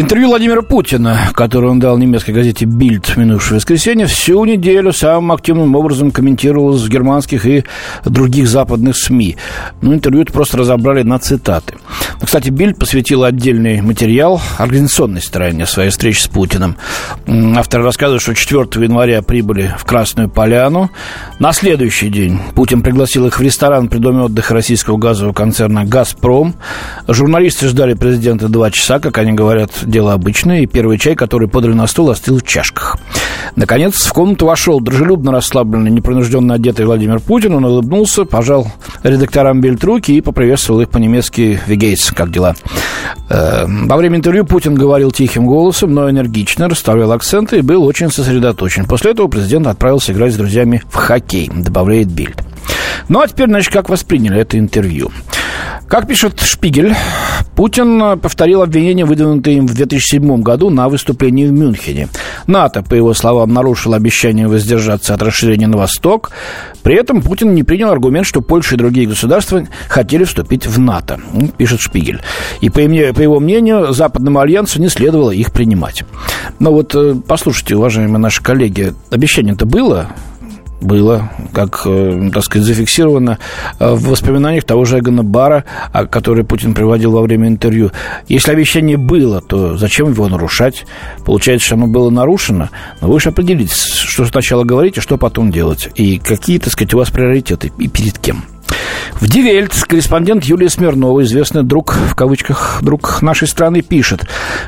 Интервью Владимира Путина, которое он дал немецкой газете «Бильд» минувшее воскресенье, всю неделю самым активным образом комментировалось в германских и других западных СМИ. Ну, интервью просто разобрали на цитаты. Ну, кстати, Бильд посвятил отдельный материал организационной стороне своей встречи с Путиным. Авторы рассказывают, что 4 января прибыли в Красную Поляну. На следующий день Путин пригласил их в ресторан при доме отдыха российского газового концерна «Газпром». Журналисты ждали президента два часа, как они говорят, дело обычное, и первый чай, который подали на стол, остыл в чашках. Наконец, в комнату вошел дружелюбно расслабленный, непринужденно одетый Владимир Путин. Он улыбнулся, пожал редакторам Бельт руки и поприветствовал их по-немецки «Вегейс», как дела. Э, во время интервью Путин говорил тихим голосом, но энергично, расставлял акценты и был очень сосредоточен. После этого президент отправился играть с друзьями в хоккей, добавляет Бильд. Ну, а теперь, значит, как восприняли это интервью. Как пишет Шпигель, Путин повторил обвинения, выдвинутые им в 2007 году на выступлении в Мюнхене. НАТО, по его словам, нарушило обещание воздержаться от расширения на восток. При этом Путин не принял аргумент, что Польша и другие государства хотели вступить в НАТО, пишет Шпигель. И, по его мнению, Западному альянсу не следовало их принимать. Но вот э, послушайте, уважаемые наши коллеги, обещание-то было, было, как, э, так сказать, зафиксировано э, в воспоминаниях того же Эгона Бара, который Путин приводил во время интервью. Если обещание было, то зачем его нарушать? Получается, что оно было нарушено. Но вы же определитесь, что сначала говорить, а что потом делать. И какие, так сказать, у вас приоритеты и перед кем. В Дивельт корреспондент Юлия Смирнова, известный друг, в кавычках, друг нашей страны, пишет.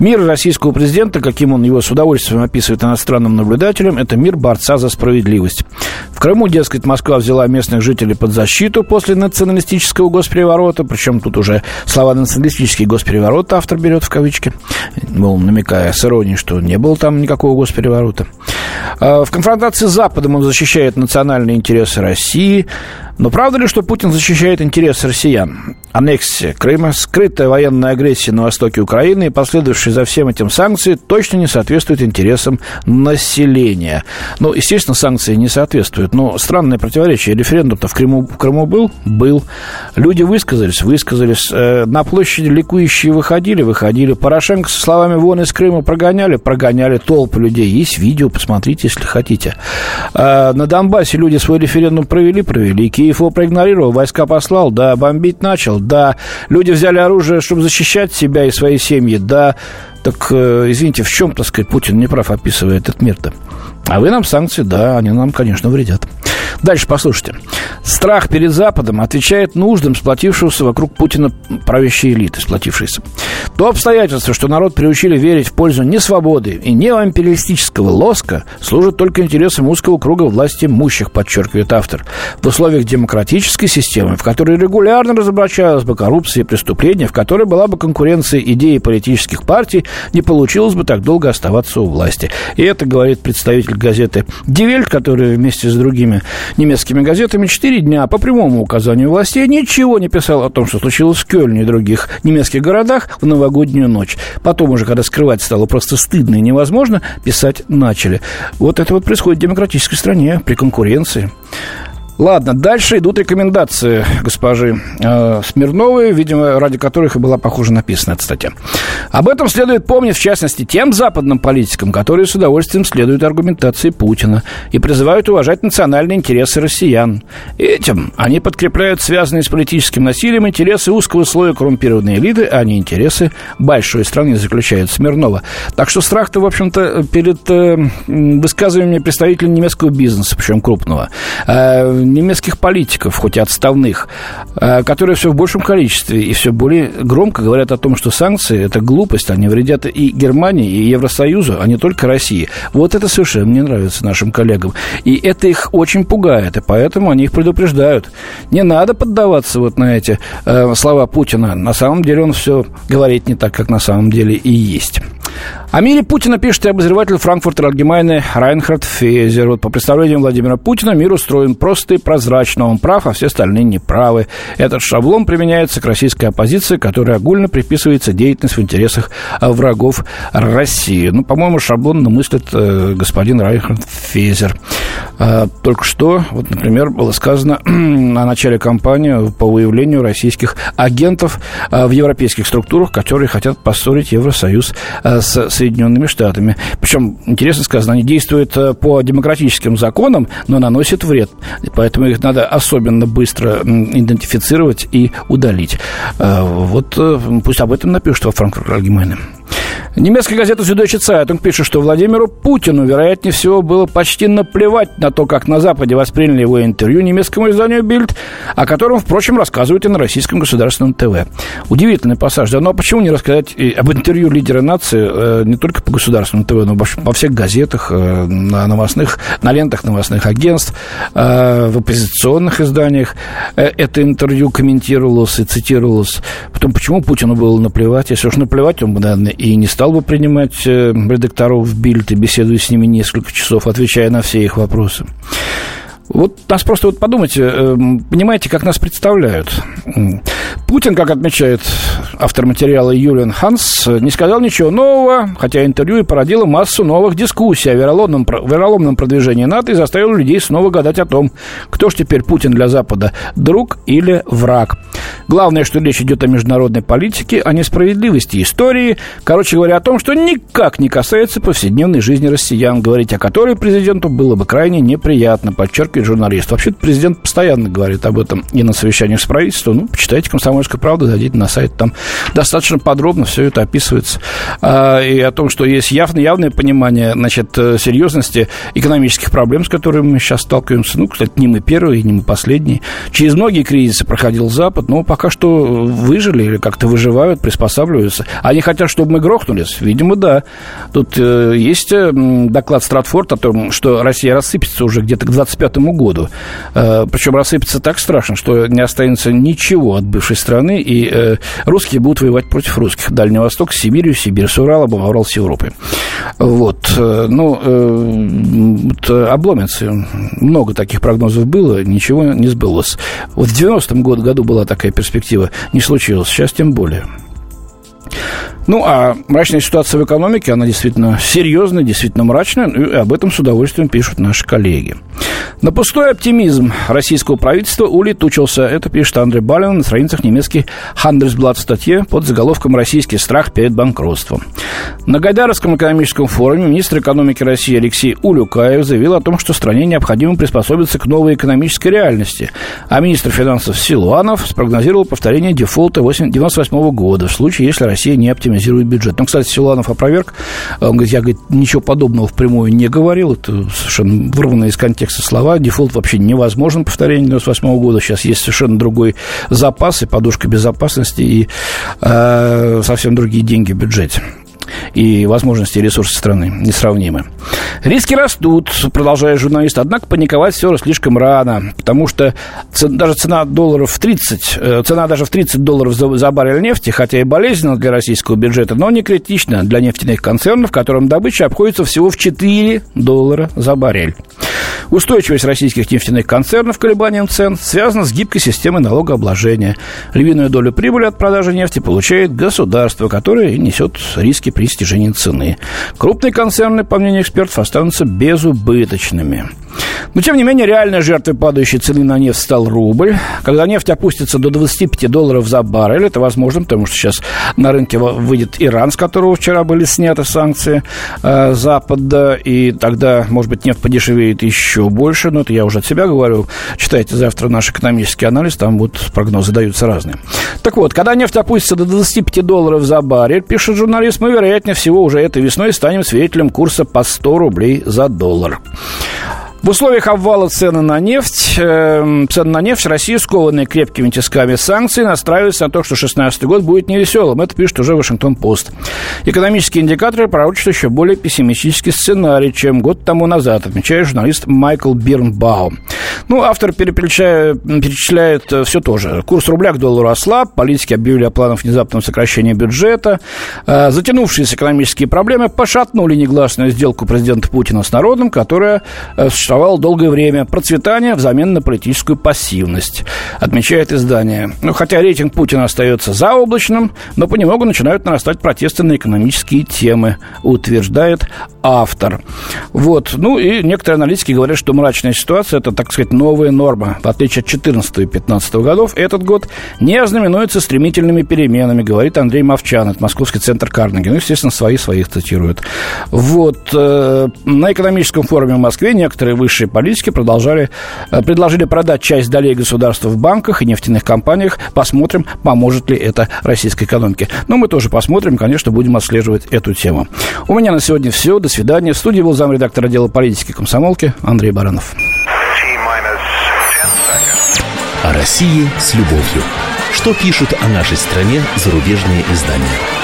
Мир российского президента, каким он его с удовольствием описывает иностранным наблюдателям, это мир борца за справедливость. В Крыму, дескать, Москва взяла местных жителей под защиту после националистического госпереворота, причем тут уже слова «националистический госпереворот» автор берет в кавычки, мол, намекая с иронией, что не было там никакого госпереворота. А в конфронтации с Западом он защищает национальные интересы России, но правда ли, что Путин защищает интересы россиян? Аннексия Крыма, скрытая военная агрессия на востоке Украины и последовавшие за всем этим санкции точно не соответствуют интересам населения. Ну, естественно, санкции не соответствуют, но странное противоречие. Референдум-то в Крыму, в Крыму был? Был. Люди высказались, высказались. Э, на площади ликующие выходили, выходили. Порошенко со словами «вон из Крыма» прогоняли, прогоняли толпы людей. Есть видео, посмотрите, если хотите. Э, на Донбассе люди свой референдум провели, провели. Киев его проигнорировал, войска послал, да, бомбить начал, да, люди взяли оружие, чтобы защищать себя и свои семьи, да, так, э, извините, в чем, так сказать, Путин не прав, описывая этот мир-то? А вы нам санкции, да, они нам, конечно, вредят. Дальше послушайте. Страх перед Западом отвечает нуждам сплотившегося вокруг Путина правящей элиты, сплотившейся. То обстоятельство, что народ приучили верить в пользу не свободы и не империалистического лоска, служит только интересам узкого круга власти имущих, подчеркивает автор. В условиях демократической системы, в которой регулярно разоблачалась бы коррупция и преступления, в которой была бы конкуренция идей политических партий, не получилось бы так долго оставаться у власти. И это говорит представитель газеты «Дивельт», который вместе с другими немецкими газетами четыре дня по прямому указанию властей ничего не писал о том, что случилось в Кёльне и других немецких городах в новогоднюю ночь. Потом уже, когда скрывать стало просто стыдно и невозможно, писать начали. Вот это вот происходит в демократической стране при конкуренции. Ладно, дальше идут рекомендации госпожи э, Смирновой, видимо, ради которых и была, похоже, написана эта статья. Об этом следует помнить, в частности, тем западным политикам, которые с удовольствием следуют аргументации Путина и призывают уважать национальные интересы россиян. Этим они подкрепляют связанные с политическим насилием интересы узкого слоя коррумпированной элиты, а не интересы большой страны, заключает Смирнова. Так что страх-то, в общем-то, перед э, высказываниями представителей немецкого бизнеса, причем крупного, э, немецких политиков, хоть и отставных, э, которые все в большем количестве и все более громко говорят о том, что санкции – это глупость, они вредят и Германии, и Евросоюзу, а не только России. Вот это совершенно не нравится нашим коллегам. И это их очень пугает, и поэтому они их предупреждают. Не надо поддаваться вот на эти э, слова Путина. На самом деле он все говорит не так, как на самом деле и есть. О мире Путина пишет и обозреватель Франкфурта Альгемайны Райнхард Фезер. Вот по представлениям Владимира Путина мир устроен просто и прозрачно. Он прав, а все остальные неправы. Этот шаблон применяется к российской оппозиции, которая огульно приписывается деятельность в интересах врагов России. Ну, по-моему, шаблонно мыслит э, господин Райнхард Фезер. А, только что, вот, например, было сказано о начале кампании по выявлению российских агентов а, в европейских структурах, которые хотят поссорить Евросоюз а, с Соединенными Штатами. Причем, интересно сказано, они действуют э, по демократическим законам, но наносят вред. Поэтому их надо особенно быстро идентифицировать и удалить. Э, вот э, пусть об этом напишут во Франкфурт Allgemeine. Немецкая газета «Süddeutsche Zeitung» пишет, что Владимиру Путину, вероятнее всего, было почти наплевать на то, как на Западе восприняли его интервью немецкому изданию «Бильд», о котором, впрочем, рассказывают и на российском государственном ТВ. Удивительный пассаж. Да, ну, а почему не рассказать об интервью лидера нации э, не только по государственному ТВ, но во всех газетах, э, на новостных, на лентах новостных агентств, э, в оппозиционных изданиях это интервью комментировалось и цитировалось. Потом, почему Путину было наплевать? Если уж наплевать, он бы, наверное, и не стал бы принимать э, редакторов в Бильд и беседуя с ними несколько часов, отвечая на все их вопросы. Вот нас просто вот подумайте, э, понимаете, как нас представляют. Путин, как отмечает автор материала Юлиан Ханс, не сказал ничего нового, хотя интервью и породило массу новых дискуссий о вероломном, вероломном продвижении НАТО и заставило людей снова гадать о том, кто же теперь Путин для Запада, друг или враг. Главное, что речь идет о международной политике, о несправедливости истории, короче говоря, о том, что никак не касается повседневной жизни россиян, говорить о которой президенту было бы крайне неприятно, подчеркивает журналист. Вообще-то президент постоянно говорит об этом и на совещаниях с правительством. Ну, почитайте «Комсомольскую правду», зайдите на сайт, там достаточно подробно все это описывается. А, и о том, что есть явное, явное понимание, значит, э, серьезности экономических проблем, с которыми мы сейчас сталкиваемся. Ну, кстати, не мы первые, не мы последние. Через многие кризисы проходил Запад, но пока что выжили или как-то выживают, приспосабливаются. Они хотят, чтобы мы грохнулись? Видимо, да. Тут э, есть э, доклад Стратфорд о том, что Россия рассыпется уже где-то к 25 году. Э, причем рассыпется так страшно, что не останется ничего от бывшей страны, и э, русские будут воевать против русских. Дальний Восток, Сибирью, Сибирь с Уралом, а Урал с Европой. Вот. Э, ну, вот, обломится. Много таких прогнозов было, ничего не сбылось. Вот в 90-м году была такая перспектива, не случилось. Сейчас тем более. Ну, а мрачная ситуация в экономике, она действительно серьезная, действительно мрачная, и об этом с удовольствием пишут наши коллеги. На пустой оптимизм российского правительства улетучился. Это пишет Андрей Балин на страницах немецких Handelsblatt статье под заголовком «Российский страх перед банкротством». На Гайдаровском экономическом форуме министр экономики России Алексей Улюкаев заявил о том, что стране необходимо приспособиться к новой экономической реальности. А министр финансов Силуанов спрогнозировал повторение дефолта 1998 года в случае, если Россия не оптимизирует бюджет. Ну, кстати, Силуанов опроверг. Он говорит, я говорит, ничего подобного впрямую не говорил. Это совершенно вырванное из контекста слова. Дефолт вообще невозможен, повторение 98 года. Сейчас есть совершенно другой запас и подушка безопасности, и э, совсем другие деньги в бюджете и возможности и ресурсы страны несравнимы. Риски растут, продолжает журналист, однако паниковать все слишком рано, потому что даже цена долларов в 30, э, цена даже в 30 долларов за, за баррель нефти, хотя и болезненна для российского бюджета, но не критична для нефтяных концернов, которым добыча обходится всего в 4 доллара за баррель. Устойчивость российских нефтяных концернов к колебаниям цен связана с гибкой системой налогообложения. Львиную долю прибыли от продажи нефти получает государство, которое несет риски при снижении цены. Крупные концерны, по мнению экспертов, останутся безубыточными. Но, тем не менее, реальной жертвой падающей цены на нефть стал рубль. Когда нефть опустится до 25 долларов за баррель, это возможно, потому что сейчас на рынке выйдет Иран, с которого вчера были сняты санкции э, Запада, и тогда, может быть, нефть подешевеет еще больше, но это я уже от себя говорю. Читайте завтра наш экономический анализ, там вот прогнозы даются разные. Так вот, когда нефть опустится до 25 долларов за баррель, пишет журналист, мы, вероятнее всего, уже этой весной станем свидетелем курса по 100 рублей за доллар. В условиях обвала цены на нефть, э, цены на нефть Россия, скованная крепкими тисками санкций, настраивается на то, что 2016 год будет невеселым. Это пишет уже Вашингтон-Пост. Экономические индикаторы пророчат еще более пессимистический сценарий, чем год тому назад, отмечает журналист Майкл Бирнбаум. Ну, автор перечисляет, э, все то же. Курс рубля к доллару ослаб, политики объявили о планах внезапного сокращения бюджета, э, затянувшиеся экономические проблемы пошатнули негласную сделку президента Путина с народом, которая э, существовало долгое время. Процветание взамен на политическую пассивность, отмечает издание. Ну, хотя рейтинг Путина остается заоблачным, но понемногу начинают нарастать протесты на экономические темы, утверждает автор. Вот. Ну и некоторые аналитики говорят, что мрачная ситуация – это, так сказать, новая норма. В отличие от 2014 и 2015 годов, этот год не ознаменуется стремительными переменами, говорит Андрей Мовчан, это Московский центр Карнеги. Ну, естественно, свои своих цитируют. Вот. Э, на экономическом форуме в Москве некоторые высшие политики продолжали, э, предложили продать часть долей государства в банках и нефтяных компаниях. Посмотрим, поможет ли это российской экономике. Но мы тоже посмотрим, конечно, будем отслеживать эту тему. У меня на сегодня все. До свидания. В студии был замредактор отдела политики комсомолки Андрей Баранов. О России с любовью. Что пишут о нашей стране зарубежные издания?